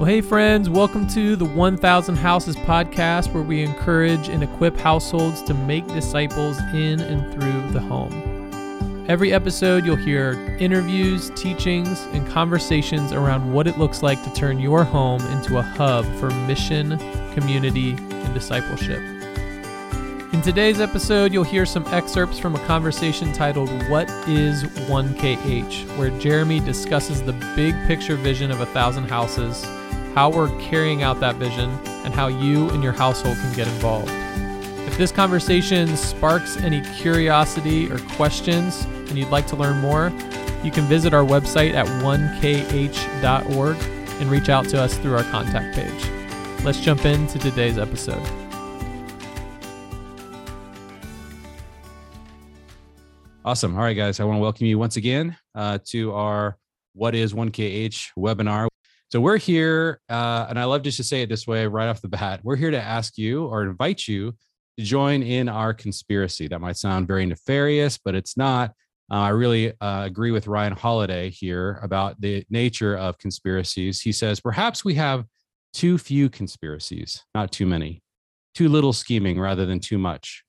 Well, hey, friends, welcome to the 1000 Houses podcast, where we encourage and equip households to make disciples in and through the home. Every episode, you'll hear interviews, teachings, and conversations around what it looks like to turn your home into a hub for mission, community, and discipleship. In today's episode, you'll hear some excerpts from a conversation titled What is 1KH, where Jeremy discusses the big picture vision of a thousand houses how we're carrying out that vision, and how you and your household can get involved. If this conversation sparks any curiosity or questions and you'd like to learn more, you can visit our website at 1kh.org and reach out to us through our contact page. Let's jump into today's episode. Awesome. All right, guys, I want to welcome you once again uh, to our What is 1KH webinar. So we're here, uh, and I love just to say it this way right off the bat. We're here to ask you or invite you to join in our conspiracy. That might sound very nefarious, but it's not. Uh, I really uh, agree with Ryan Holiday here about the nature of conspiracies. He says perhaps we have too few conspiracies, not too many, too little scheming rather than too much.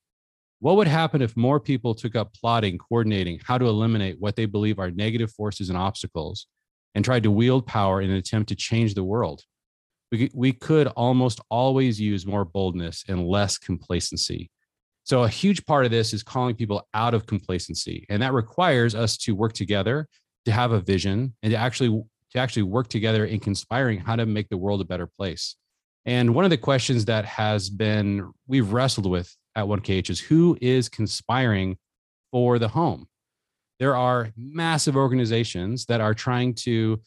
What would happen if more people took up plotting, coordinating how to eliminate what they believe are negative forces and obstacles? And tried to wield power in an attempt to change the world. We, we could almost always use more boldness and less complacency. So, a huge part of this is calling people out of complacency. And that requires us to work together, to have a vision, and to actually, to actually work together in conspiring how to make the world a better place. And one of the questions that has been, we've wrestled with at 1KH is who is conspiring for the home? There are massive organizations that are trying to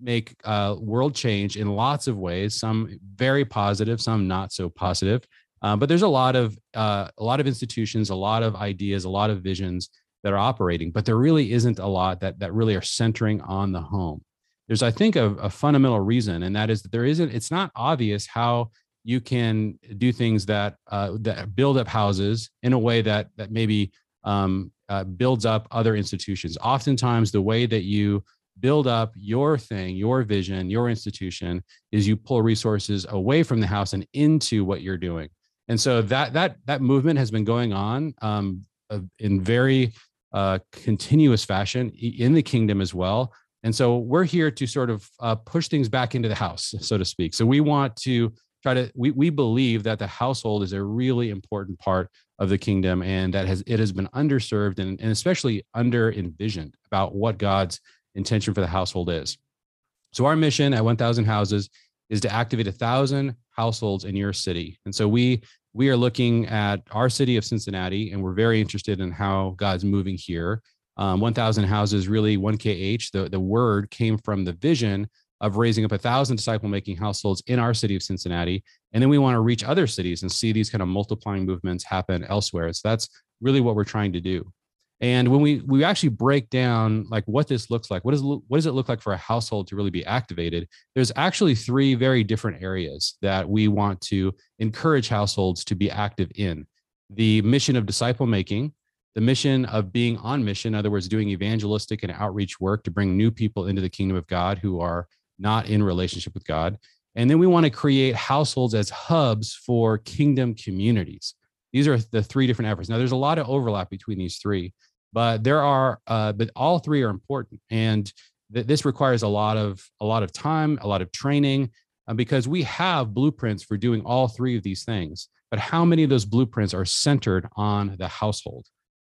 make uh, world change in lots of ways some very positive some not so positive. Uh, but there's a lot of uh, a lot of institutions a lot of ideas a lot of visions that are operating but there really isn't a lot that that really are centering on the home. There's i think a, a fundamental reason and that is that there isn't it's not obvious how you can do things that uh, that build up houses in a way that that maybe um, uh, builds up other institutions. Oftentimes, the way that you build up your thing, your vision, your institution is you pull resources away from the house and into what you're doing. And so that that that movement has been going on um, in very uh, continuous fashion in the kingdom as well. And so we're here to sort of uh, push things back into the house, so to speak. So we want to try to we, we believe that the household is a really important part of the kingdom and that has it has been underserved and, and especially under envisioned about what god's intention for the household is. So our mission at 1000 houses is to activate a thousand households in your city. And so we we are looking at our city of cincinnati and we're very interested in how god's moving here. Um, 1000 houses really 1kh the, the word came from the vision of raising up a thousand disciple making households in our city of Cincinnati. And then we want to reach other cities and see these kind of multiplying movements happen elsewhere. So that's really what we're trying to do. And when we we actually break down like what this looks like, what is what does it look like for a household to really be activated? There's actually three very different areas that we want to encourage households to be active in. The mission of disciple making, the mission of being on mission, in other words, doing evangelistic and outreach work to bring new people into the kingdom of God who are not in relationship with God. And then we want to create households as hubs for kingdom communities. These are the three different efforts. Now, there's a lot of overlap between these three, but there are, uh, but all three are important. And th- this requires a lot of a lot of time, a lot of training, uh, because we have blueprints for doing all three of these things. But how many of those blueprints are centered on the household,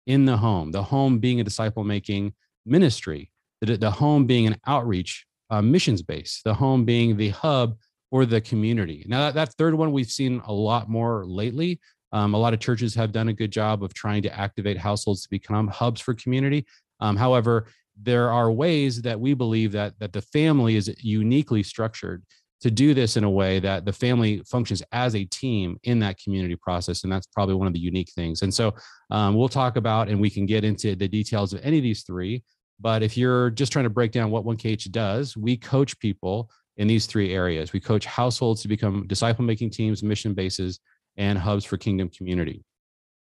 in the home? The home being a disciple making ministry, the, the home being an outreach uh, missions base, the home being the hub or the community. Now, that, that third one we've seen a lot more lately. Um, a lot of churches have done a good job of trying to activate households to become hubs for community. Um, however, there are ways that we believe that that the family is uniquely structured to do this in a way that the family functions as a team in that community process and that's probably one of the unique things and so um, we'll talk about and we can get into the details of any of these three but if you're just trying to break down what 1KH does, we coach people in these three areas. We coach households to become disciple making teams, mission bases, and hubs for kingdom community.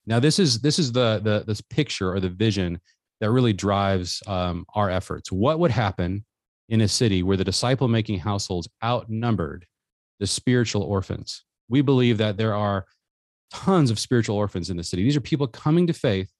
Now, this is this is the the this picture or the vision that really drives um, our efforts. What would happen in a city where the disciple making households outnumbered the spiritual orphans. We believe that there are tons of spiritual orphans in the city. These are people coming to faith,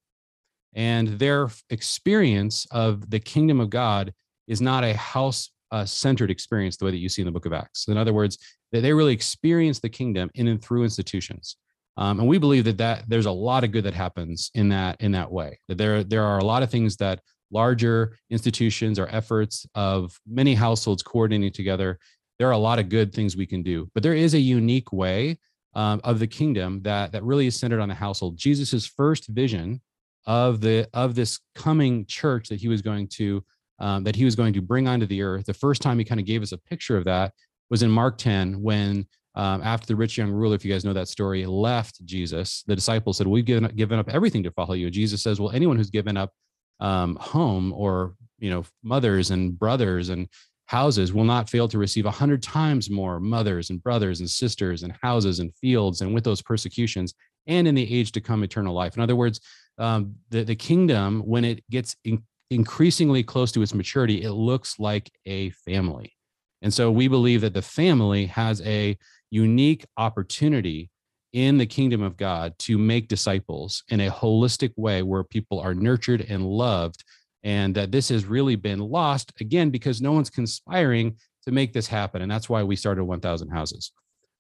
and their experience of the kingdom of God is not a house uh, centered experience the way that you see in the book of Acts. In other words, that they really experience the kingdom in and through institutions. Um, and we believe that that there's a lot of good that happens in that in that way. That there there are a lot of things that larger institutions or efforts of many households coordinating together. There are a lot of good things we can do, but there is a unique way um, of the kingdom that that really is centered on the household. Jesus's first vision of the of this coming church that he was going to um, that he was going to bring onto the earth. The first time he kind of gave us a picture of that was in Mark 10 when um, after the rich young ruler, if you guys know that story, left Jesus, the disciples said, "We've given, given up everything to follow you." Jesus says, "Well, anyone who's given up um, home or you know mothers and brothers and houses will not fail to receive a hundred times more mothers and brothers and sisters and houses and fields and with those persecutions and in the age to come eternal life in other words um, the, the kingdom when it gets in, increasingly close to its maturity it looks like a family. And so we believe that the family has a unique opportunity in the kingdom of god to make disciples in a holistic way where people are nurtured and loved and that this has really been lost again because no one's conspiring to make this happen. And that's why we started 1000 houses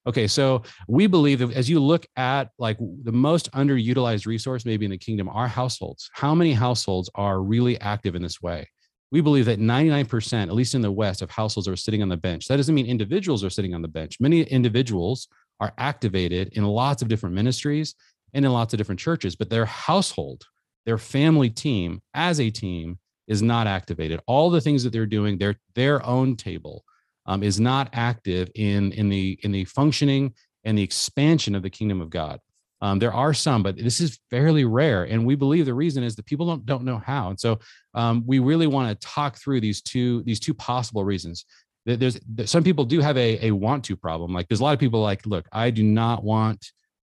okay so we believe that as you look at like the most underutilized resource maybe in the kingdom are households. How many households are really active in this way? We believe that 99% at least in the west of households are sitting on the bench. That doesn't mean individuals are sitting on the bench. Many individuals are activated in lots of different ministries and in lots of different churches but their household their family team as a team is not activated. All the things that they're doing, their their own table um, is not active in in the in the functioning and the expansion of the kingdom of God. Um, there are some, but this is fairly rare, and we believe the reason is that people don't don't know how. And so um, we really want to talk through these two these two possible reasons. That there's some people do have a a want to problem. Like there's a lot of people like, look, I do not want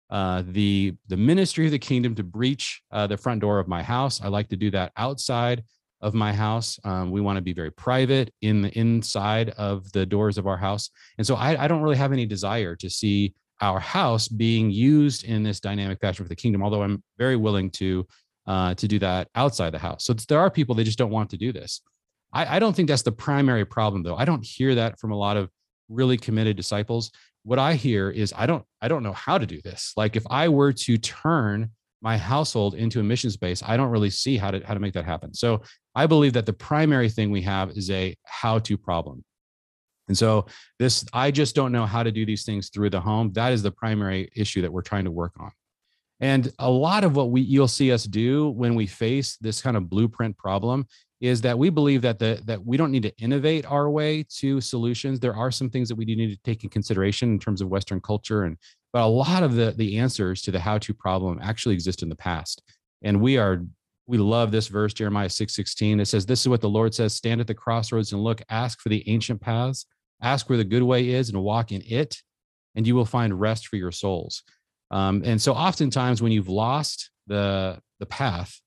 uh, the the ministry of the kingdom to breach uh, the front door of my house. I like to do that outside of my house. Um, we want to be very private in the inside of the doors of our house, and so I, I don't really have any desire to see our house being used in this dynamic fashion for the kingdom. Although I'm very willing to uh, to do that outside the house. So there are people that just don't want to do this. I, I don't think that's the primary problem, though. I don't hear that from a lot of really committed disciples what I hear is I don't I don't know how to do this. Like if I were to turn my household into a mission space, I don't really see how to how to make that happen. So I believe that the primary thing we have is a how to problem. And so this I just don't know how to do these things through the home. That is the primary issue that we're trying to work on. And a lot of what we you'll see us do when we face this kind of blueprint problem is that we believe that the that we don't need to innovate our way to solutions. There are some things that we do need to take in consideration in terms of Western culture, and but a lot of the the answers to the how-to problem actually exist in the past. And we are we love this verse, Jeremiah 6 16. It says, This is what the Lord says: stand at the crossroads and look, ask for the ancient paths, ask where the good way is, and walk in it, and you will find rest for your souls. Um, and so oftentimes when you've lost the the path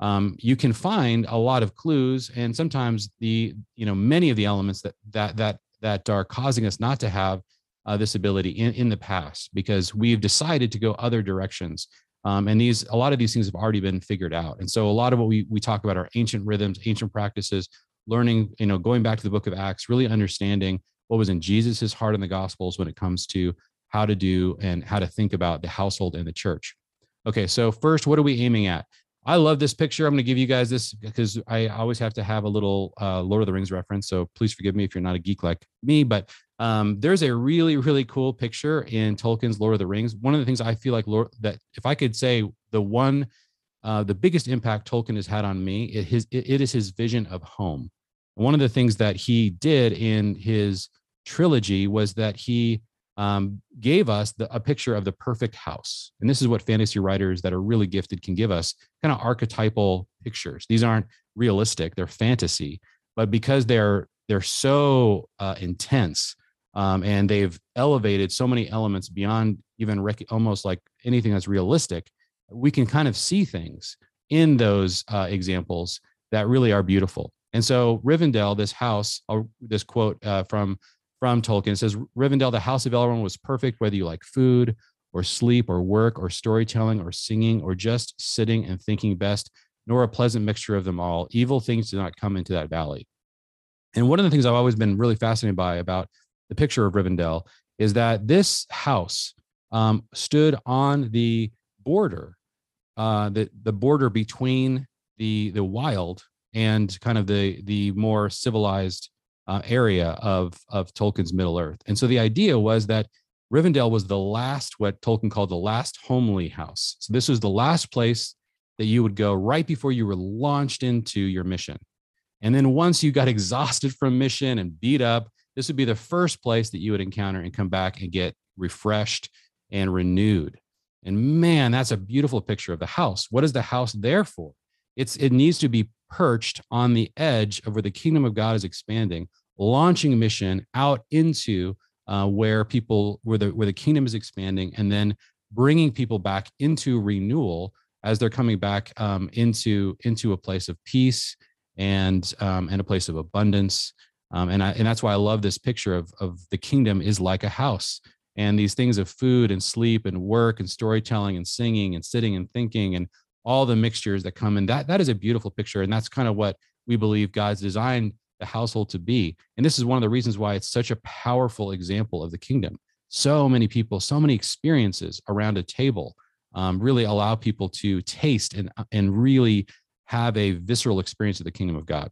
um, you can find a lot of clues and sometimes the you know many of the elements that that that that are causing us not to have uh, this ability in, in the past because we've decided to go other directions um, and these a lot of these things have already been figured out and so a lot of what we, we talk about are ancient rhythms ancient practices learning you know going back to the book of acts really understanding what was in jesus's heart in the gospels when it comes to how to do and how to think about the household and the church okay so first what are we aiming at I love this picture. I'm going to give you guys this because I always have to have a little uh, Lord of the Rings reference. So please forgive me if you're not a geek like me. But um, there's a really, really cool picture in Tolkien's Lord of the Rings. One of the things I feel like Lord that if I could say the one, uh, the biggest impact Tolkien has had on me, it, his, it, it is his vision of home. One of the things that he did in his trilogy was that he um, gave us the, a picture of the perfect house. And this is what fantasy writers that are really gifted can give us kind of archetypal pictures. These aren't realistic, they're fantasy, but because they're they're so uh, intense um, and they've elevated so many elements beyond even rec- almost like anything that's realistic, we can kind of see things in those uh, examples that really are beautiful. And so Rivendell, this house, uh, this quote uh, from from Tolkien says, Rivendell, the house of Elrond was perfect, whether you like food or sleep or work or storytelling or singing or just sitting and thinking best, nor a pleasant mixture of them all. Evil things do not come into that valley. And one of the things I've always been really fascinated by about the picture of Rivendell is that this house um, stood on the border, uh, the the border between the the wild and kind of the the more civilized uh, area of of Tolkien's Middle Earth. And so the idea was that Rivendell was the last what Tolkien called the last homely house. So this was the last place that you would go right before you were launched into your mission. And then once you got exhausted from mission and beat up, this would be the first place that you would encounter and come back and get refreshed and renewed. And man, that's a beautiful picture of the house. What is the house there for? It's it needs to be perched on the edge of where the kingdom of God is expanding, launching a mission out into uh, where people where the where the kingdom is expanding, and then bringing people back into renewal as they're coming back um, into into a place of peace and um, and a place of abundance. Um, and I, and that's why I love this picture of of the kingdom is like a house. And these things of food and sleep and work and storytelling and singing and sitting and thinking and all the mixtures that come in that that is a beautiful picture. And that's kind of what we believe god's designed the household to be. And this is one of the reasons why it's such a powerful example of the kingdom. So many people so many experiences around a table um, really allow people to taste and and really have a visceral experience of the kingdom of god.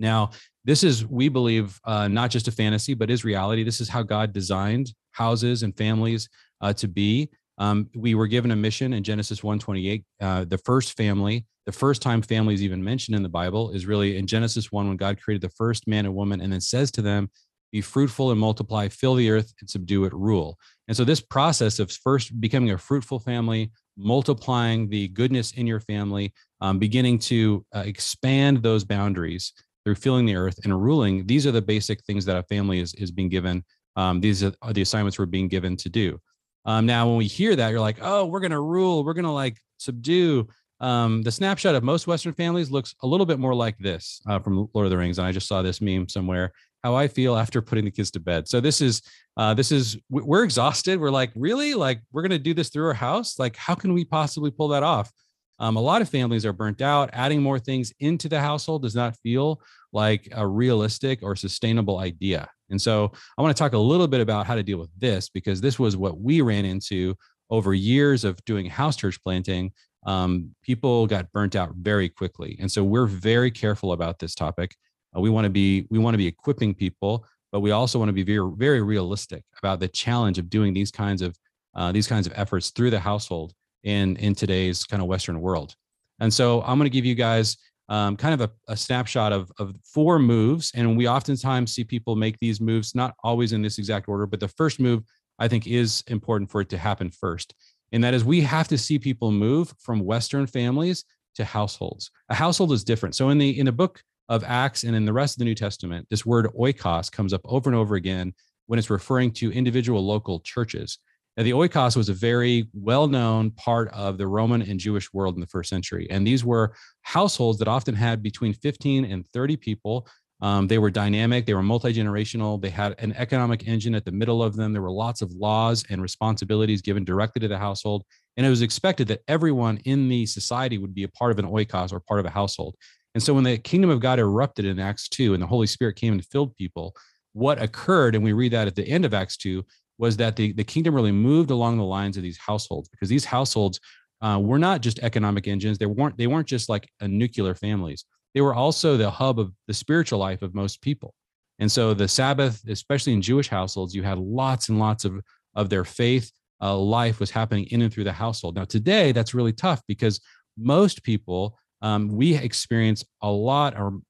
Now this is we believe uh, not just a fantasy but is reality. This is how god designed houses and families uh, to be. Um, we were given a mission in genesis 128 uh, the first family the first time family is even mentioned in the bible is really in genesis 1 when god created the first man and woman and then says to them be fruitful and multiply fill the earth and subdue it rule. And so this process of first becoming a fruitful family multiplying the goodness in your family um, beginning to uh, expand those boundaries through filling the earth and ruling these are the basic things that a family is, is being given um, these are the assignments we're being given to do. Um, now when we hear that you're like oh we're going to rule we're going to like subdue um, the snapshot of most western families looks a little bit more like this uh, from lord of the rings and i just saw this meme somewhere how i feel after putting the kids to bed. So this is uh, this is we're exhausted we're like really? Like we're going to do this through our house? Like how can we possibly pull that off um, a lot of families are burnt out. Adding more things into the household does not feel like a realistic or sustainable idea. And so I want to talk a little bit about how to deal with this because this was what we ran into over years of doing house church planting. Um, people got burnt out very quickly. And so we're very careful about this topic. Uh, we want to be we want to be equipping people, but we also want to be very very realistic about the challenge of doing these kinds of uh, these kinds of efforts through the household in in today's kind of Western world. And so I'm going to give you guys um, kind of a, a, snapshot of, of four moves. And we oftentimes see people make these moves, not always in this exact order, but the first move I think is important for it to happen first. And that is we have to see people move from Western families to households. A household is different. So in the in the book of Acts and in the rest of the New Testament, this word oikos comes up over and over again when it's referring to individual local churches. Now, the oikos was a very well known part of the Roman and Jewish world in the first century. And these were households that often had between 15 and 30 people. Um, they were dynamic, they were multi generational, they had an economic engine at the middle of them. There were lots of laws and responsibilities given directly to the household. And it was expected that everyone in the society would be a part of an oikos or part of a household. And so when the kingdom of God erupted in Acts 2 and the Holy Spirit came and filled people, what occurred, and we read that at the end of Acts 2, was that the, the kingdom really moved along the lines of these households because these households uh, were not just economic engines. They weren't they weren't just like a nuclear families. They were also the hub of the spiritual life of most people. And so the Sabbath, especially in Jewish households, you had lots and lots of of their faith uh, life was happening in and through the household. Now today, that's really tough because most people um, we experience a lot, or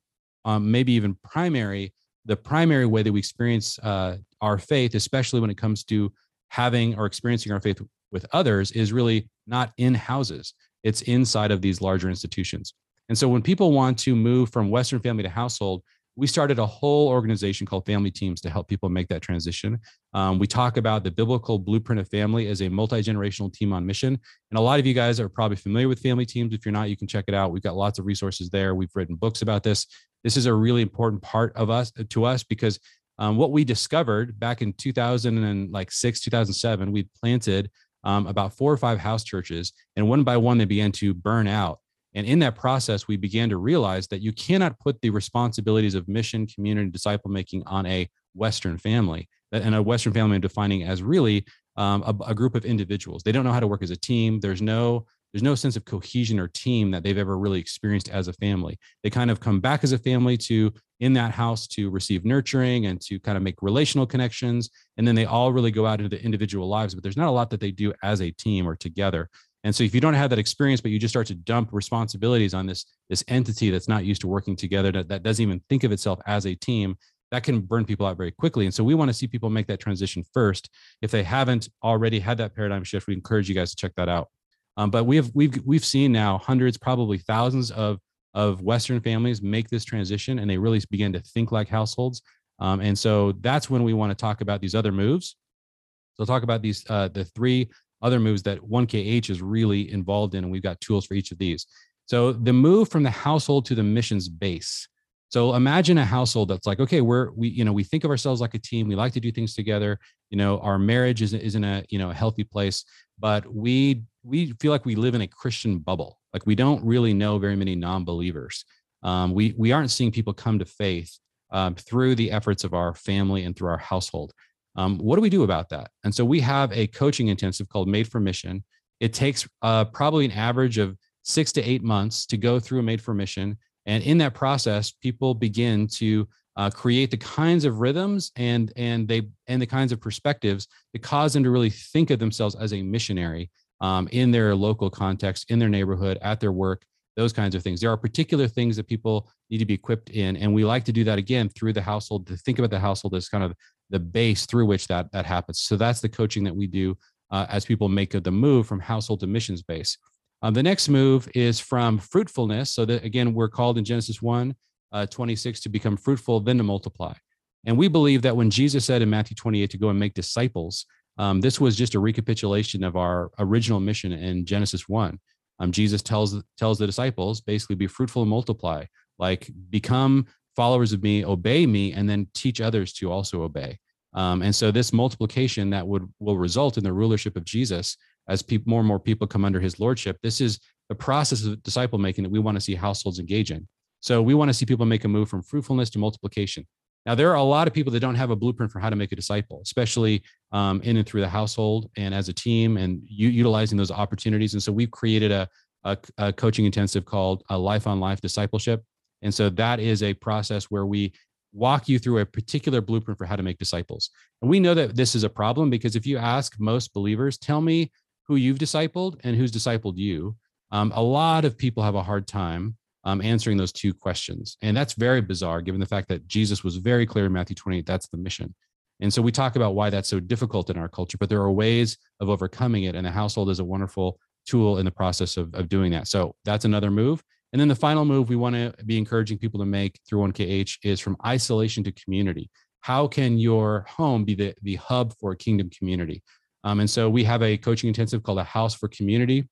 um, maybe even primary the primary way that we experience uh, our faith, especially when it comes to having or experiencing our faith with others, is really not in houses. It's inside of these larger institutions. And so when people want to move from Western family to household, we started a whole organization called Family Teams to help people make that transition. Um, we talk about the biblical blueprint of family as a multi generational team on mission. And a lot of you guys are probably familiar with Family Teams. If you're not, you can check it out. We've got lots of resources there. We've written books about this. This is a really important part of us to us because um, what we discovered back in 2006, 2007, we planted um, about four or five house churches, and one by one they began to burn out. And in that process, we began to realize that you cannot put the responsibilities of mission, community, disciple making on a Western family, and a Western family I'm defining as really um, a, a group of individuals. They don't know how to work as a team. There's no there's no sense of cohesion or team that they've ever really experienced as a family. They kind of come back as a family to in that house to receive nurturing and to kind of make relational connections. And then they all really go out into the individual lives, but there's not a lot that they do as a team or together. And so if you don't have that experience, but you just start to dump responsibilities on this, this entity that's not used to working together, that, that doesn't even think of itself as a team, that can burn people out very quickly. And so we want to see people make that transition first. If they haven't already had that paradigm shift, we encourage you guys to check that out. Um, but we have we've we've seen now hundreds, probably thousands of of Western families make this transition, and they really begin to think like households. Um, and so that's when we want to talk about these other moves. So I'll talk about these uh, the three other moves that 1KH is really involved in, and we've got tools for each of these. So the move from the household to the missions base. So imagine a household that's like, okay, we're we you know we think of ourselves like a team. We like to do things together. You know, our marriage is is in a you know a healthy place, but we we feel like we live in a Christian bubble. Like we don't really know very many non-believers. Um, we we aren't seeing people come to faith um, through the efforts of our family and through our household. Um, what do we do about that? And so we have a coaching intensive called Made for Mission. It takes uh, probably an average of six to eight months to go through a Made for Mission. And in that process, people begin to uh, create the kinds of rhythms and and they and the kinds of perspectives that cause them to really think of themselves as a missionary um, in their local context, in their neighborhood, at their work, those kinds of things. There are particular things that people need to be equipped in, and we like to do that again through the household. To think about the household as kind of the base through which that that happens. So that's the coaching that we do uh, as people make the move from household to missions base. Um, the next move is from fruitfulness. So that again, we're called in Genesis 1, uh, 26 to become fruitful, then to multiply. And we believe that when Jesus said in Matthew 28 to go and make disciples, um, this was just a recapitulation of our original mission in Genesis 1. Um, Jesus tells tells the disciples basically be fruitful and multiply, like become followers of me, obey me, and then teach others to also obey. Um, and so this multiplication that would will result in the rulership of Jesus as people, more and more people come under his lordship. This is the process of disciple making that we want to see households engage in. So we want to see people make a move from fruitfulness to multiplication. Now, there are a lot of people that don't have a blueprint for how to make a disciple, especially um, in and through the household and as a team and u- utilizing those opportunities. And so we've created a, a, a coaching intensive called a Life on Life Discipleship. And so that is a process where we walk you through a particular blueprint for how to make disciples. And we know that this is a problem because if you ask most believers, tell me who you've discipled and who's discipled you, um, a lot of people have a hard time um, answering those two questions. And that's very bizarre given the fact that Jesus was very clear in Matthew 28, that's the mission. And so we talk about why that's so difficult in our culture, but there are ways of overcoming it. And the household is a wonderful tool in the process of, of doing that. So that's another move. And then the final move we want to be encouraging people to make through 1KH is from isolation to community. How can your home be the, the hub for a kingdom community? Um, and so we have a coaching intensive called a house for community.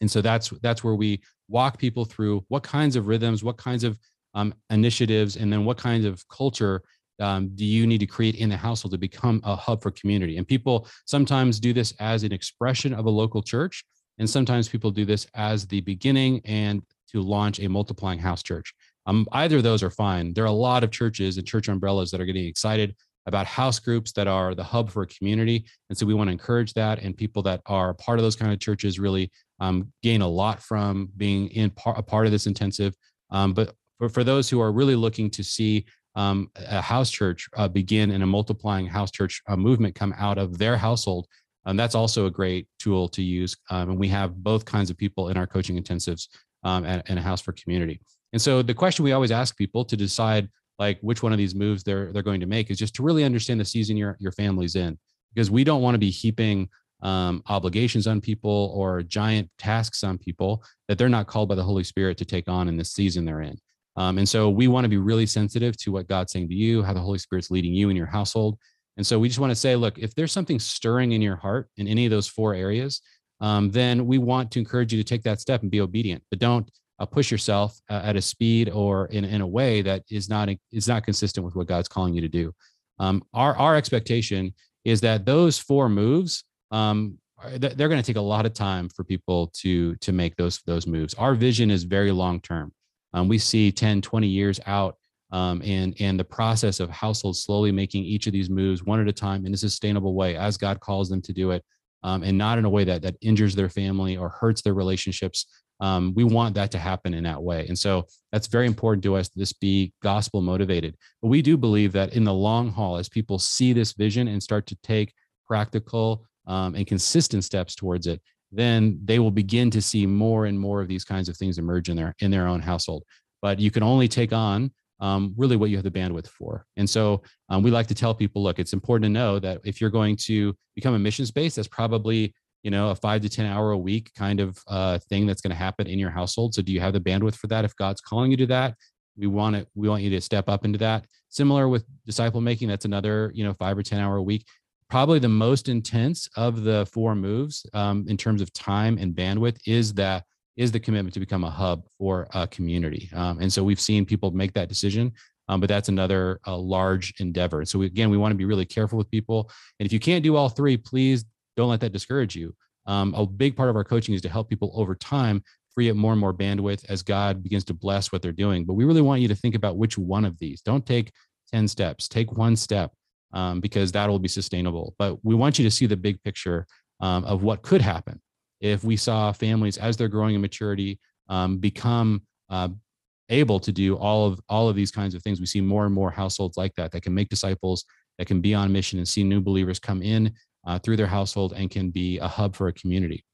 And so that's that's where we walk people through what kinds of rhythms, what kinds of um, initiatives, and then what kinds of culture um, do you need to create in the household to become a hub for community? And people sometimes do this as an expression of a local church, and sometimes people do this as the beginning and to launch a multiplying house church. Um, either of those are fine. There are a lot of churches and church umbrellas that are getting excited about house groups that are the hub for a community. And so we want to encourage that. And people that are part of those kind of churches really um, gain a lot from being in par- a part of this intensive. Um, but for, for those who are really looking to see um, a house church uh, begin and a multiplying house church uh, movement come out of their household, um, that's also a great tool to use. Um, and we have both kinds of people in our coaching intensives um, and, and a house for community. And so the question we always ask people to decide like which one of these moves they're they're going to make is just to really understand the season your your family's in because we don't want to be heaping um, obligations on people or giant tasks on people that they're not called by the Holy Spirit to take on in the season they're in. Um, and so we want to be really sensitive to what God's saying to you, how the Holy Spirit's leading you in your household. And so we just want to say, look, if there's something stirring in your heart in any of those four areas, um, then we want to encourage you to take that step and be obedient. But don't uh, push yourself uh, at a speed or in, in a way that is not is not consistent with what God's calling you to do. Um, our our expectation is that those four moves um, they're going to take a lot of time for people to to make those those moves. Our vision is very long term. Um, we see 10, 20 years out um, and and the process of households slowly making each of these moves one at a time in a sustainable way as God calls them to do it, um, and not in a way that that injures their family or hurts their relationships. Um, we want that to happen in that way, and so that's very important to us. This be gospel motivated, but we do believe that in the long haul, as people see this vision and start to take practical um, and consistent steps towards it, then they will begin to see more and more of these kinds of things emerge in their in their own household. But you can only take on um, really what you have the bandwidth for. And so um, we like to tell people, look, it's important to know that if you're going to become a missions base, that's probably you know a five to ten hour a week kind of uh, thing that's going to happen in your household. So do you have the bandwidth for that? If God's calling you to that, we want it. We want you to step up into that. Similar with disciple making, that's another you know five or ten hour a week probably the most intense of the four moves um, in terms of time and bandwidth is that is the commitment to become a hub for a community. Um, and so we've seen people make that decision um, but that's another large endeavor. So we, again we want to be really careful with people. And if you can't do all three please don't let that discourage you. Um, a big part of our coaching is to help people over time free up more and more bandwidth as god begins to bless what they're doing. But we really want you to think about which one of these. Don't take 10 steps. Take one step um, because that will be sustainable. But we want you to see the big picture um, of what could happen if we saw families as they're growing in maturity um, become uh, able to do all of all of these kinds of things. We see more and more households like that that can make disciples, that can be on mission and see new believers come in uh, through their household and can be a hub for a community.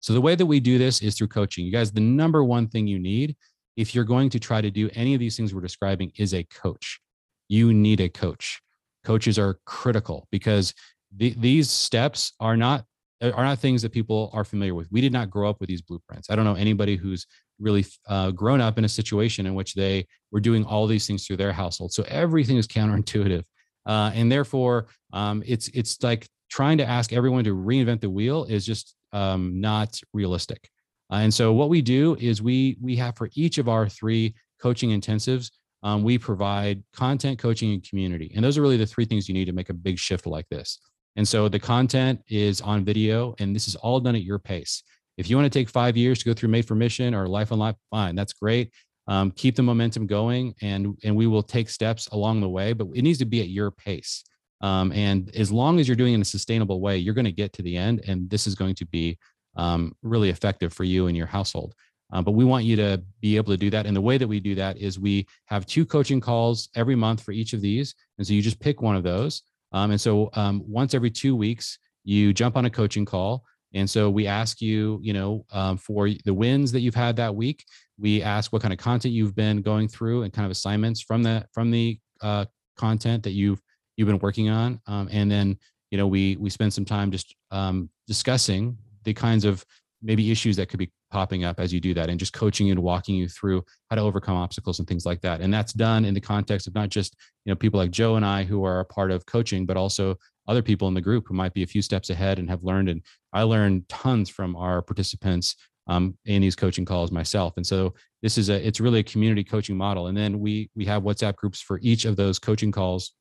So the way that we do this is through coaching. You guys, the number one thing you need if you're going to try to do any of these things we're describing is a coach. You need a coach coaches are critical because the, these steps are not are not things that people are familiar with. We did not grow up with these blueprints. I don't know anybody who's really uh, grown up in a situation in which they were doing all these things through their household. So everything is counterintuitive, uh, and therefore um, it's it's like trying to ask everyone to reinvent the wheel is just um, not realistic. Uh, and so what we do is we we have for each of our three coaching intensives um, we provide content, coaching, and community. And those are really the three things you need to make a big shift like this. And so the content is on video, and this is all done at your pace. If you want to take five years to go through Made for Mission or Life on Life, fine, that's great. Um, keep the momentum going, and and we will take steps along the way. But it needs to be at your pace. Um, and as long as you're doing it in a sustainable way, you're going to get to the end, and this is going to be um, really effective for you and your household. Um, but we want you to be able to do that. And the way that we do that is we have two coaching calls every month for each of these. And so you just pick one of those. Um, and so um, once every two weeks, you jump on a coaching call. And so we ask you, you know, um, for the wins that you've had that week. We ask what kind of content you've been going through and kind of assignments from the from the uh, content that you've you've been working on. Um, and then, you know, we we spend some time just um, discussing the kinds of maybe issues that could be popping up as you do that and just coaching you and walking you through how to overcome obstacles and things like that. And that's done in the context of not just you know people like joe and i who are a part of coaching but also other people in the group who might be a few steps ahead and have learned. And i learned tons from our participants um, in these coaching calls myself. And so this is a it's really a community coaching model. And then we we have whatsapp groups for each of those coaching calls.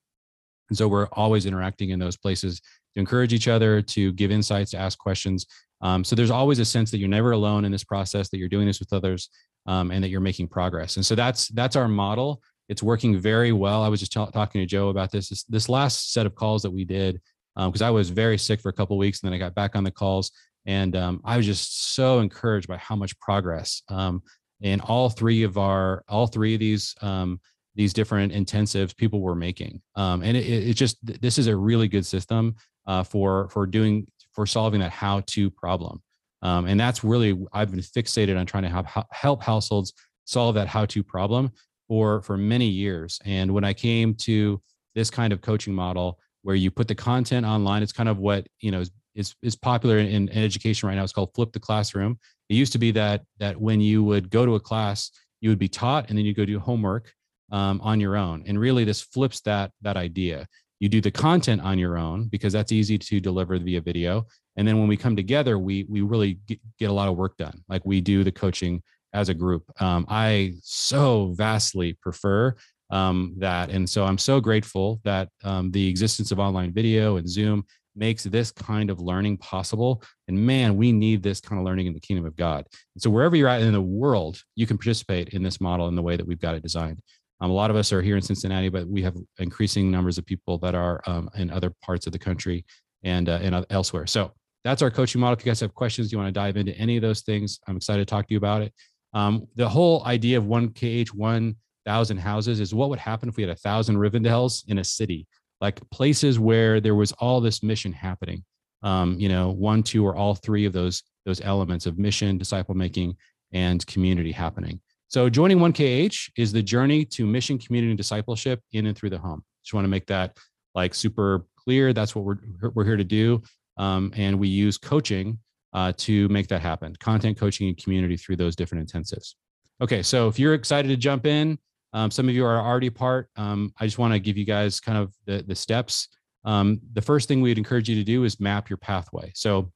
And so we're always interacting in those places to encourage each other to give insights to ask questions um, so there's always a sense that you're never alone in this process, that you're doing this with others, um, and that you're making progress. And so that's that's our model. It's working very well. I was just t- talking to Joe about this. This, this last set of calls that we did, because um, I was very sick for a couple weeks, and then I got back on the calls, and um, I was just so encouraged by how much progress. Um, in all three of our all three of these um, these different intensives people were making, and it, it just this is a really good system uh, for for doing for solving that how to problem. Um, and that's really, I've been fixated on trying to have, help households solve that how to problem for, for many years. And when I came to this kind of coaching model where you put the content online, it's kind of what, you know, is, is popular in, in education right now. It's called flip the classroom. It used to be that, that when you would go to a class, you would be taught and then you go do homework um, on your own. And really, this flips that that idea. You do the content on your own because that's easy to deliver via video. And then when we come together, we we really get, a lot of work done. Like we do the coaching as a group. Um, I so vastly prefer um, that, and so I'm so grateful that um, the existence of online video and Zoom makes this kind of learning possible. And man, we need this kind of learning in the kingdom of God. And so wherever you're at in the world, you can participate in this model in the way that we've got it designed. Um, a lot of us are here in Cincinnati, but we have increasing numbers of people that are um, in other parts of the country and uh, and elsewhere. So that's our coaching model. If you guys have questions, you want to dive into any of those things, I'm excited to talk to you about it. Um, the whole idea of one KH, one thousand houses is what would happen if we had a thousand Rivendell's in a city like places where there was all this mission happening. Um, you know, one, two, or all three of those those elements of mission, disciple making, and community happening. So joining 1KH is the journey to mission, community, and discipleship in and through the home. Just want to make that like super clear. That's what we're we're here to do, um, and we use coaching uh, to make that happen. Content coaching and community through those different intensives. Okay, so if you're excited to jump in, um, some of you are already part. Um, I just want to give you guys kind of the, the steps. Um, the first thing we'd encourage you to do is map your pathway. So,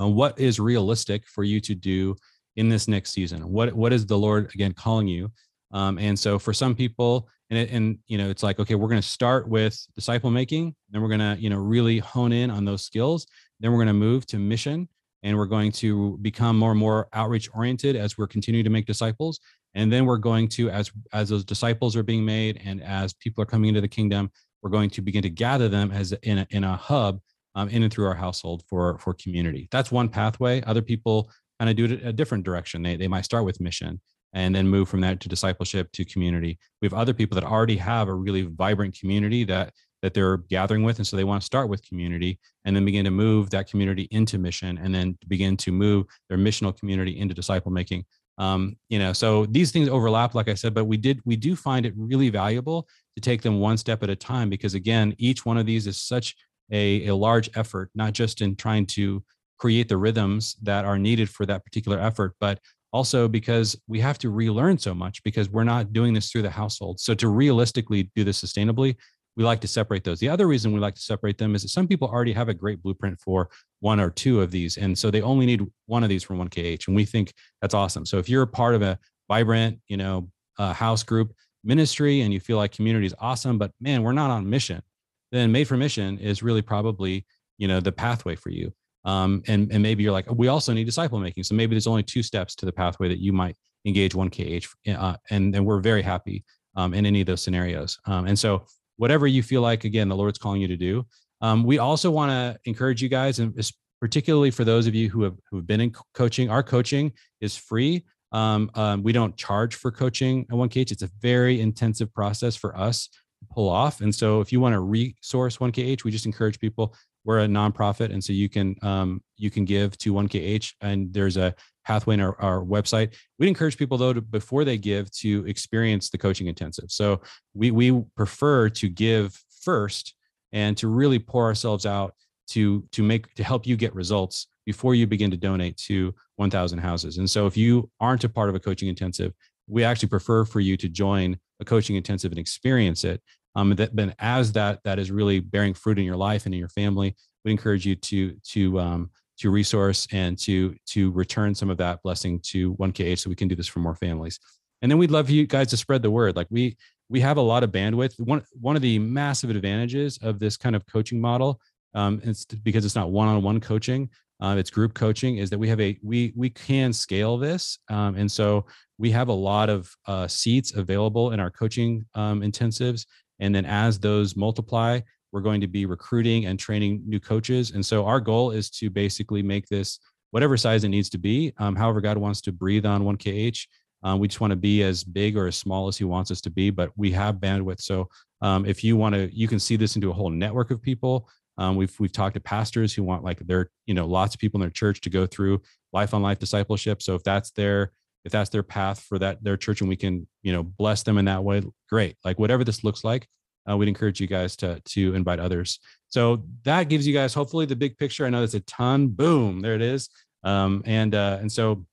uh, what is realistic for you to do in this next season? What What is the Lord again calling you? Um, and so, for some people, and it, and you know, it's like okay, we're going to start with disciple making, then we're going to you know really hone in on those skills. Then we're going to move to mission, and we're going to become more and more outreach oriented as we're continuing to make disciples and then we're going to as as those disciples are being made and as people are coming into the kingdom we're going to begin to gather them as in a, in a hub um, in and through our household for for community that's one pathway other people kind of do it a different direction. They, they might start with mission and then move from that to discipleship to community. We have other people that already have a really vibrant community that that they're gathering with and so they want to start with community and then begin to move that community into mission and then begin to move their missional community into disciple making. Um, you know so these things overlap like i said but we did we do find it really valuable to take them one step at a time because again each one of these is such a, a large effort not just in trying to create the rhythms that are needed for that particular effort but also because we have to relearn so much because we're not doing this through the household so to realistically do this sustainably we like to separate those. The other reason we like to separate them is that some people already have a great blueprint for one or two of these. And so they only need one of these from 1KH. And we think that's awesome. So if you're a part of a vibrant, you know, uh, house group ministry and you feel like community is awesome, but man, we're not on mission, then Made for Mission is really probably, you know, the pathway for you. Um, and, and maybe you're like, we also need disciple making. So maybe there's only two steps to the pathway that you might engage 1KH. Uh, and, and we're very happy um, in any of those scenarios. Um, and so whatever you feel like, again, the Lord's calling you to do. Um, we also want to encourage you guys, and particularly for those of you who have who have been in coaching, our coaching is free. Um, um, we don't charge for coaching at 1KH. It's a very intensive process for us to pull off. And so if you want to resource 1KH, we just encourage people. We're a nonprofit, and so you can um, you can give to 1KH, and there's a pathway in our, our website. We'd encourage people though to before they give to experience the coaching intensive. So we we prefer to give first and to really pour ourselves out to to make to help you get results before you begin to donate to 1000 houses. And so if you aren't a part of a coaching intensive, we actually prefer for you to join a coaching intensive and experience it. Um, that then as that that is really bearing fruit in your life and in your family, we encourage you to to um, to resource and to to return some of that blessing to 1KH so we can do this for more families. And then we'd love you guys to spread the word. Like we we have a lot of bandwidth. One one of the massive advantages of this kind of coaching model, um, it's because it's not one-on-one coaching, uh, it's group coaching, is that we have a we we can scale this, um, and so we have a lot of uh, seats available in our coaching um, intensives. And then as those multiply, we're going to be recruiting and training new coaches. And so our goal is to basically make this whatever size it needs to be. Um, however, God wants to breathe on 1KH. Um, we just want to be as big or as small as He wants us to be, but we have bandwidth. So um, if you want to, you can see this into a whole network of people. Um, we've we've talked to pastors who want like their you know lots of people in their church to go through life on life discipleship. So if that's their if that's their path for that their church and we can you know bless them in that way, great. Like whatever this looks like, uh, we'd encourage you guys to to invite others. So that gives you guys hopefully the big picture. I know that's a ton. Boom, there it is. Um, and uh, and so,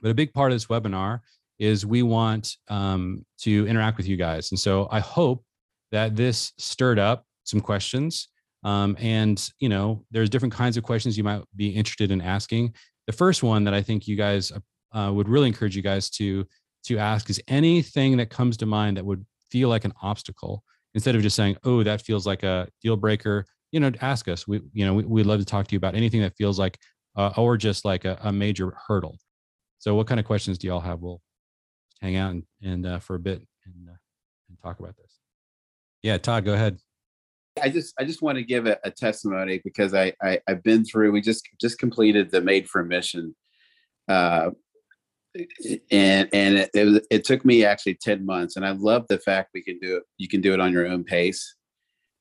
but a big part of this webinar is we want um, to interact with you guys. And so I hope that this stirred up some questions. Um, and you know, there's different kinds of questions you might be interested in asking. The first one that I think you guys uh, would really encourage you guys to to ask is anything that comes to mind that would feel like an obstacle instead of just saying, "Oh, that feels like a deal breaker." You know, ask us. We, you know, we, would love to talk to you about anything that feels like, uh, or just like a, a, major hurdle. So, what kind of questions do y'all have? We'll hang out and, and uh, for a bit and uh, and talk about this. Yeah, Todd, go ahead. I just I just want to give a, a testimony because I, I have been through. We just just completed the Made for Mission, uh, and and it, it, it took me actually ten months. And I love the fact we can do it. You can do it on your own pace,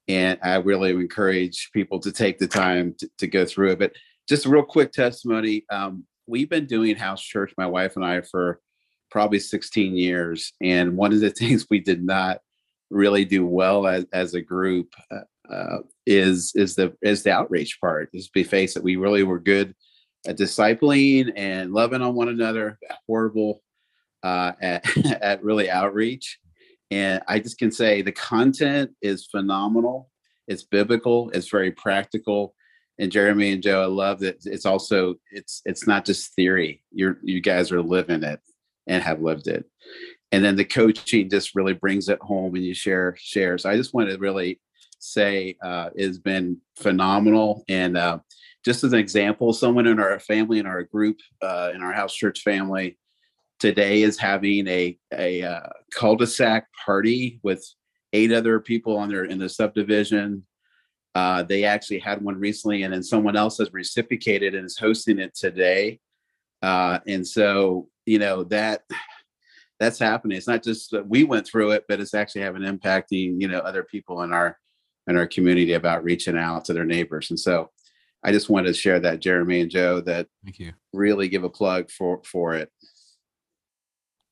and I really encourage people to take the time to, to go through it. But just a real quick testimony. Um, we've been doing house church, my wife and I, for probably 16 years. And one of the things we did not really do well as, as a group uh, uh, is is the is the outreach part. Just be face it, we really were good at discipling and loving on one another. Horrible uh, at at really outreach, and I just can say the content is phenomenal. It's biblical. It's very practical. And Jeremy and Joe, I love that it's also it's it's not just theory. You're you guys are living it and have lived it and then the coaching just really brings it home and you share share so i just want to really say uh, has been phenomenal and uh, just as an example someone in our family in our group uh, in our house church family today is having a a uh, cul-de-sac party with eight other people on their in the subdivision uh, they actually had one recently and then someone else has reciprocated and is hosting it today uh, and so you know that that's happening. It's not just that we went through it, but it's actually having impacting, you know, other people in our in our community about reaching out to their neighbors. And so I just wanted to share that, Jeremy and Joe, that thank you. Really give a plug for for it.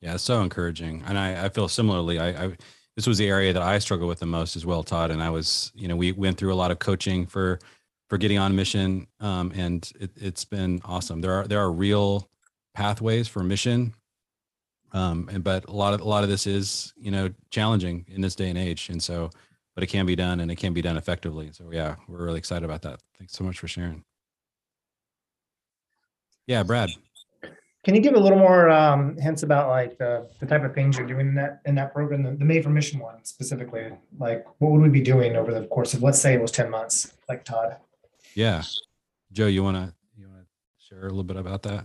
Yeah, it's so encouraging. And I, I feel similarly. I, I this was the area that I struggle with the most as well, Todd. And I was, you know, we went through a lot of coaching for for getting on mission. Um, and it, it's been awesome. There are there are real pathways for mission um, and but a lot of a lot of this is you know challenging in this day and age, and so but it can be done and it can be done effectively. So yeah, we're really excited about that. Thanks so much for sharing. Yeah, Brad. Can you give a little more um, hints about like the, the type of things you're doing in that in that program, the, the Made for Mission one specifically? Like, what would we be doing over the course of let's say it was ten months, like Todd? Yeah, Joe, you wanna you wanna share a little bit about that?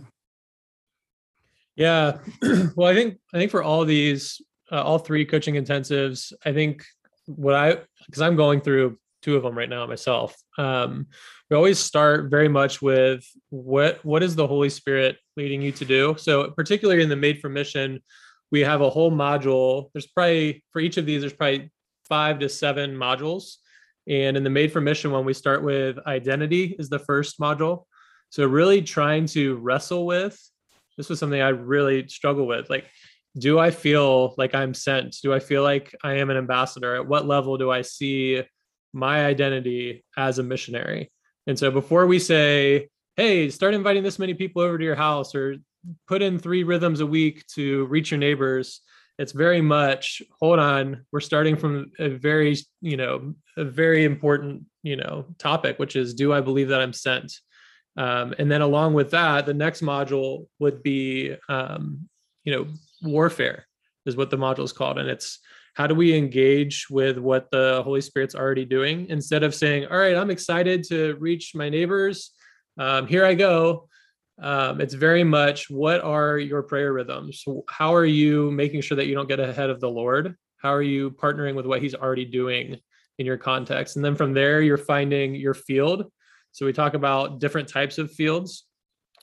Yeah. well, I think I think for all these, uh, all three coaching intensives, I think what I because I'm going through two of them right now myself. Um, we always start very much with what what is the Holy Spirit leading you to do. So particularly in the Made for Mission, we have a whole module. There's probably for each of these, there's probably five to seven modules. And in the Made for Mission one, we start with identity is the first module. So really trying to wrestle with this was something I really struggle with. Like, do I feel like I'm sent? Do I feel like I am an ambassador? At what level do I see my identity as a missionary? And so before we say, hey, start inviting this many people over to your house or put in three rhythms a week to reach your neighbors, it's very much hold on we're starting from a very you know a very important you know topic which is do i believe that i'm sent um, and then along with that, the next module would be, um, you know, warfare is what the module is called. And it's how do we engage with what the Holy Spirit's already doing instead of saying, all right, I'm excited to reach my neighbors. Um, here I go. Um, it's very much what are your prayer rhythms? How are you making sure that you don't get ahead of the Lord? How are you partnering with what He's already doing in your context? And then from there, you're finding your field so we talk about different types of fields.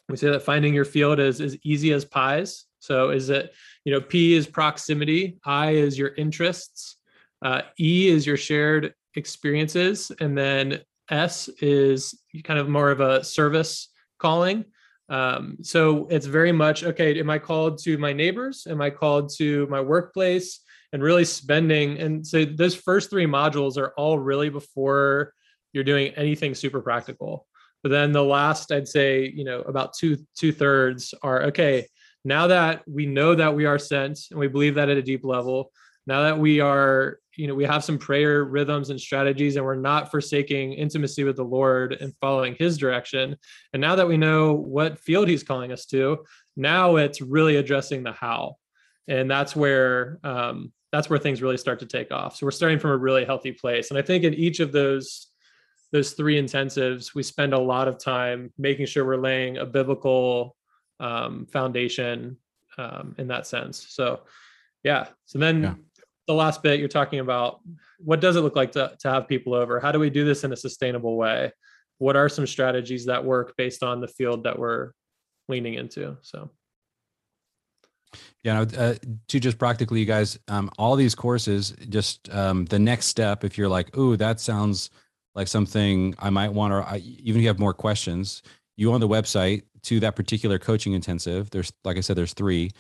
We say that finding your field is as easy as pies. So is it, you know, P is proximity, I is your interests, uh, E is your shared experiences, and then S is kind of more of a service calling. Um, so it's very much okay. Am I called to my neighbors? Am I called to my workplace? And really spending. And so those first three modules are all really before you're doing anything super practical. But then the last, I'd say, you know, about two two thirds are okay. Now that we know that we are sent and we believe that at a deep level, now that we are, you know, we have some prayer rhythms and strategies and we're not forsaking intimacy with the Lord and following his direction. And now that we know what field he's calling us to, now it's really addressing the how. And that's where um, that's where things really start to take off. So we're starting from a really healthy place. And I think in each of those those three intensives, we spend a lot of time making sure we're laying a biblical um, foundation um, in that sense. So, yeah. So then yeah. the last bit you're talking about, what does it look like to, to have people over? How do we do this in a sustainable way? What are some strategies that work based on the field that we're leaning into? So. Yeah, uh, to just practically, you guys, um, all these courses, just um, the next step, if you're like, oh, that sounds like something I might want to, even if you have more questions, you on the website to that particular coaching intensive. There's, like I said, there's three.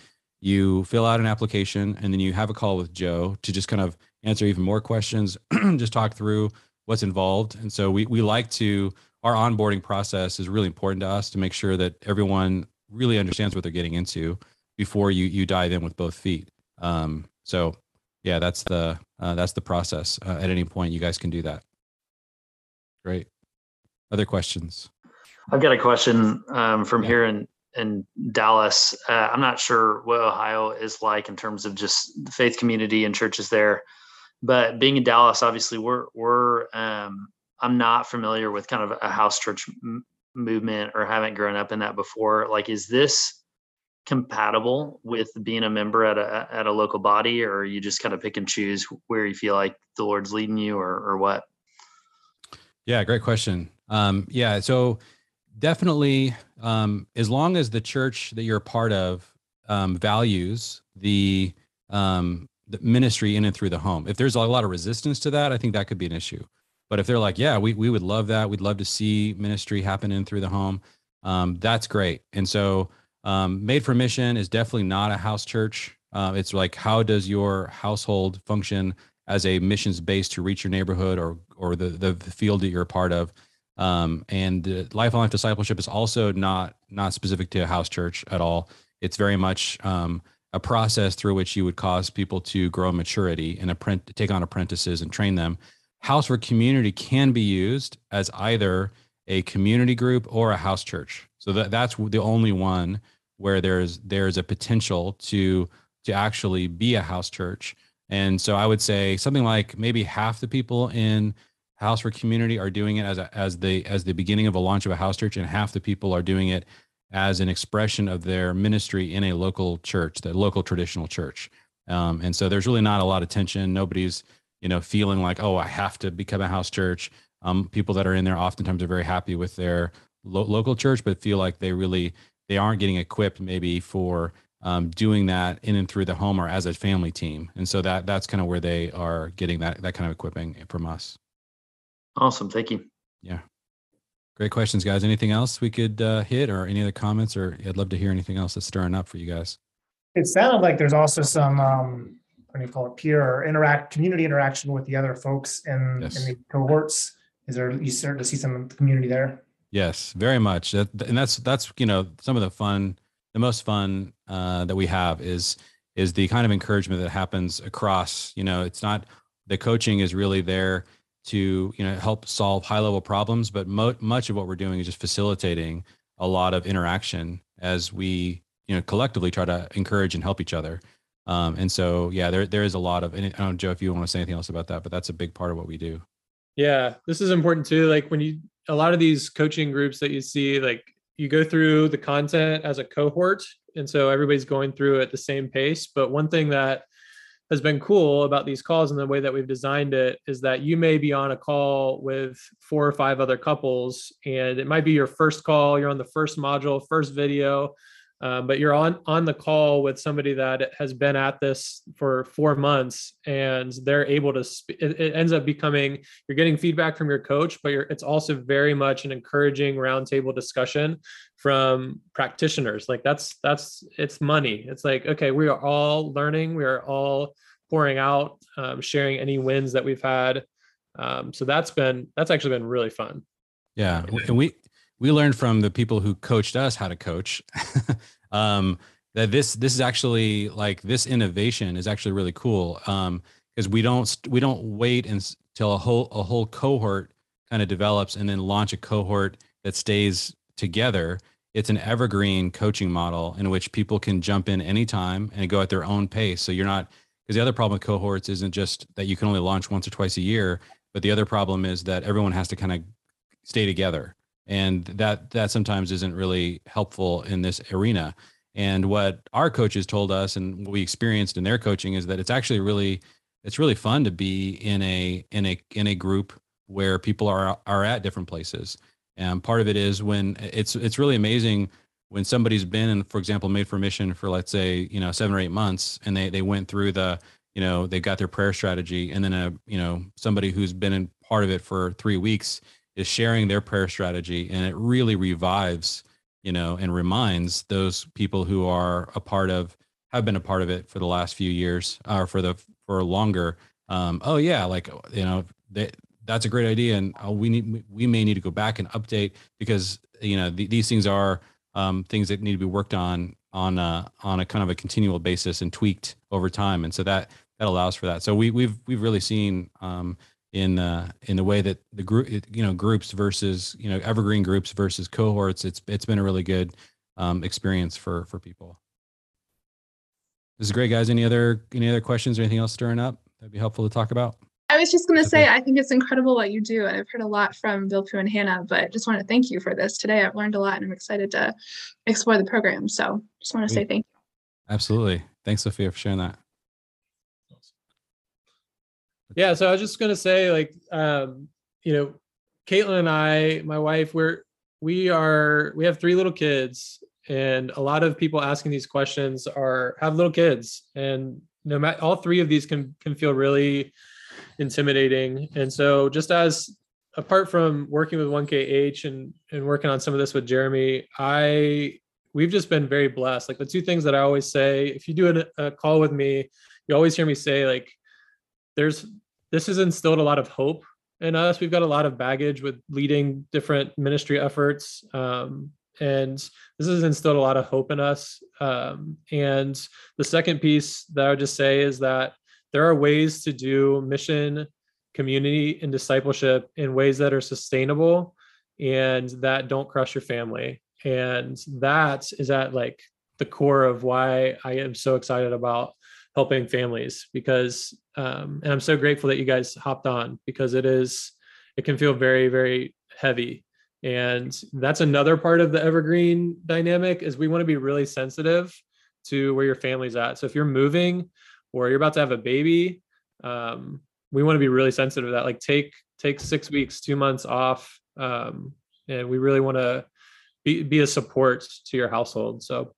You fill out an application and then you have a call with Joe to just kind of answer even more questions, just talk through what's involved. And so we, we like to, our onboarding process is really important to us to make sure that everyone really understands what they're getting into before you, you dive in with both feet. Um, so yeah, that's the, uh, that's the process. Uh, at any point, you guys can do that. Great. Other questions? I've got a question um, from here in in Dallas. Uh, I'm not sure what Ohio is like in terms of just the faith community and churches there, but being in Dallas, obviously, we're we're um, I'm not familiar with kind of a house church m- movement or haven't grown up in that before. Like, is this compatible with being a member at a at a local body, or you just kind of pick and choose where you feel like the Lord's leading you, or or what? Yeah, great question. Um, yeah, so definitely um, as long as the church that you're a part of um, values the, um, the ministry in and through the home. If there's a lot of resistance to that i think that could be an issue. But if they're like yeah we, we would love that. We'd love to see ministry happen in through the home um, that's great. And so um, made for mission is definitely not a house church. Uh, it's like how does your household function as a missions base to reach your neighborhood or or the the field that you're a part of um, and life on life discipleship is also not not specific to a house church at all. It's very much um, a process through which you would cause people to grow maturity and apprent- take on apprentices and train them. House for community can be used as either a community group or a house church. So that, that's the only one where there's there's a potential to to actually be a house church. And so I would say something like maybe half the people in House for Community are doing it as a, as the as the beginning of a launch of a house church, and half the people are doing it as an expression of their ministry in a local church, the local traditional church. Um, and so there's really not a lot of tension. Nobody's you know feeling like oh I have to become a house church. Um, people that are in there oftentimes are very happy with their lo- local church, but feel like they really they aren't getting equipped maybe for um, doing that in and through the home or as a family team. And so that that's kind of where they are getting that that kind of equipping from us. Awesome. Thank you. Yeah. Great questions, guys. Anything else we could uh, hit or any other comments or I'd love to hear anything else that's stirring up for you guys. It sounded like there's also some, um, what do you call it, peer interact, community interaction with the other folks in, yes. in the cohorts. Is there, you start to see some community there? Yes, very much. and that's, that's, you know, some of the fun, the most fun uh, that we have is, is the kind of encouragement that happens across, you know, it's not, the coaching is really there to you know help solve high level problems but mo- much of what we're doing is just facilitating a lot of interaction as we you know collectively try to encourage and help each other. Um, and so yeah there there is a lot of and i don't know joe if you want to say anything else about that but that's a big part of what we do. Yeah this is important too like when you a lot of these coaching groups that you see like you go through the content as a cohort and so everybody's going through at the same pace but one thing that has been cool about these calls and the way that we've designed it is that you may be on a call with four or five other couples and it might be your first call you're on the first module first video um, but you're on on the call with somebody that has been at this for four months and they're able to sp- it, it, ends up becoming you're getting feedback from your coach but it's also very much an encouraging roundtable discussion from practitioners. Like that's that's it's money. It's like okay we are all learning. We are all pouring out um, sharing any wins that we've had. Um, so that's been that's actually been really fun. Yeah. And we we learned from the people who coached us how to coach um, that this this is actually like this innovation is actually really cool um because we don't we don't wait until a whole a whole cohort kind of develops and then launch a cohort that stays together. It's an evergreen coaching model in which people can jump in anytime and go at their own pace. So you're not because the other problem with cohorts isn't just that you can only launch once or twice a year but the other problem is that everyone has to kind of stay together and that that sometimes isn't really helpful in this arena and what our coaches told us and what we experienced in their coaching is that it's actually really it's really fun to be in a in a in a group where people are are at different places. And part of it is when it's it's really amazing when somebody's been in, for example, made for mission for let's say, you know, seven or eight months and they they went through the, you know, they got their prayer strategy and then a, you know, somebody who's been in part of it for three weeks is sharing their prayer strategy and it really revives you know, and reminds those people who are a part of have been a part of it for the last few years or for the for longer. Um, oh yeah, like you know, they, that's a great idea, and uh, we need we may need to go back and update because you know th- these things are um, things that need to be worked on on a, on a kind of a continual basis and tweaked over time, and so that that allows for that. So we we've we've really seen um, in uh, in the way that the group you know groups versus you know evergreen groups versus cohorts it's it's been a really good um, experience for for people. This is great guys. Any other any other questions or anything else stirring up that'd be helpful to talk about? I was just going to say i think it's incredible what you do and i've heard a lot from bill pooh and hannah but just want to thank you for this today. I've learned a lot and i'm excited to explore the program so just want to say thank you. Absolutely. Thanks sophia for sharing that yeah so i was just going to say like um you know caitlin and i my wife we're we are we have three little kids and a lot of people asking these questions are have little kids. And no matter all three of these can can feel really intimidating. And so just as apart from working with 1kh and and working on some of this with jeremy i we've just been very blessed. Like the two things that i always say if you do a, a call with me you always hear me say like there's this has instilled a lot of hope in us. We've got a lot of baggage with leading different ministry efforts. Um, and this has instilled a lot of hope in us. Um, and the second piece that I would just say is that there are ways to do mission, community, and discipleship in ways that are sustainable and that don't crush your family. And that is at like the core of why I am so excited about helping families because um, and i'm so grateful that you guys hopped on because it is it can feel very very heavy. And that's another part of the evergreen dynamic is we want to be really sensitive to where your family's at. So if you're moving or you're about to have a baby um, we want to be really sensitive to that. Like take take six weeks two months off um, and we really want to be, be a support to your household. So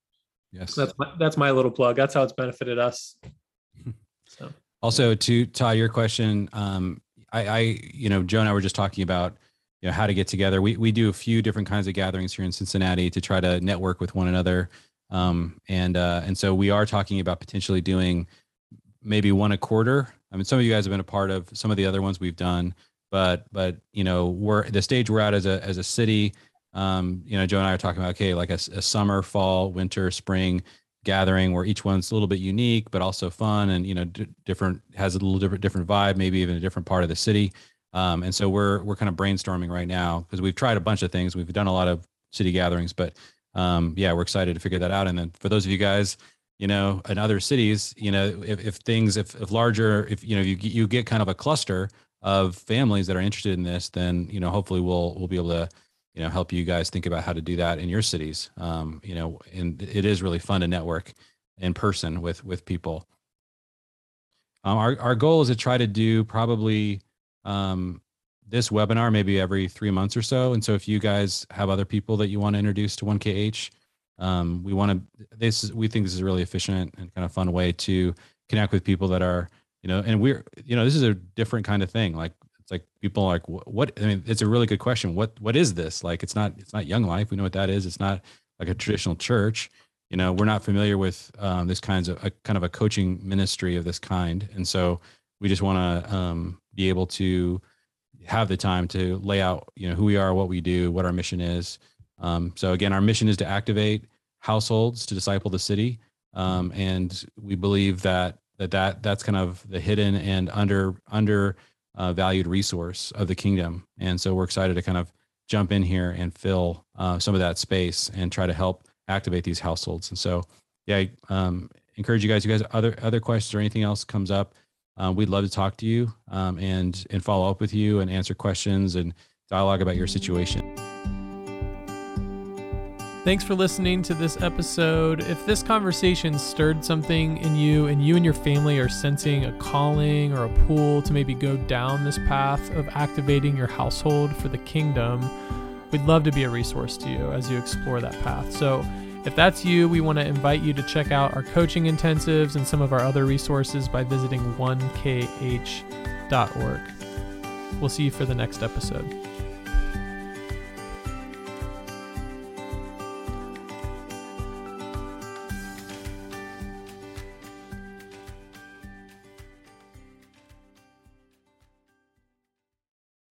Yes. That's my, that's my little plug. That's how it's benefited us. So. Also, to tie your question, um, I, I, you know, Joe and I were just talking about, you know, how to get together. We we do a few different kinds of gatherings here in Cincinnati to try to network with one another, um, and uh, and so we are talking about potentially doing maybe one a quarter. I mean, some of you guys have been a part of some of the other ones we've done, but but you know, we're the stage we're at as a as a city um, you know, Joe and I are talking about, okay, like a, a, summer, fall, winter, spring gathering where each one's a little bit unique, but also fun and, you know, d- different, has a little different, different vibe, maybe even a different part of the city. Um, and so we're, we're kind of brainstorming right now because we've tried a bunch of things. We've done a lot of city gatherings, but um, yeah, we're excited to figure that out. And then for those of you guys, you know, in other cities, you know, if, if things, if, if larger, if, you know, you, you get kind of a cluster of families that are interested in this, then, you know, hopefully we'll, we'll be able to, you know help you guys think about how to do that in your cities. Um, you know and it is really fun to network in person with with people. Um, our, our goal is to try to do probably um, this webinar maybe every three months or so. And so if you guys have other people that you want to introduce to 1kh um, we want to this is, we think this is a really efficient and kind of fun way to connect with people that are you know and we're you know this is a different kind of thing. Like it's like people are like what? I mean it's a really good question. What what is this? Like it's not it's not young life. We know what that is. It's not like a traditional church. You know we're not familiar with um, this kinds of a kind of a coaching ministry of this kind. And so we just want to um, be able to have the time to lay out you know who we are what we do what our mission is. Um, so again our mission is to activate households to disciple the city. Um, and we believe that that that that's kind of the hidden and under under uh, valued resource of the kingdom. And so we're excited to kind of jump in here and fill uh, some of that space and try to help activate these households. And so, yeah, I um, encourage you guys. You guys, other other questions or anything else comes up, uh, we'd love to talk to you um, and and follow up with you and answer questions and dialogue about your situation. Thanks for listening to this episode. If this conversation stirred something in you and you and your family are sensing a calling or a pull to maybe go down this path of activating your household for the kingdom, we'd love to be a resource to you as you explore that path. So, if that's you, we want to invite you to check out our coaching intensives and some of our other resources by visiting 1kh.org. We'll see you for the next episode.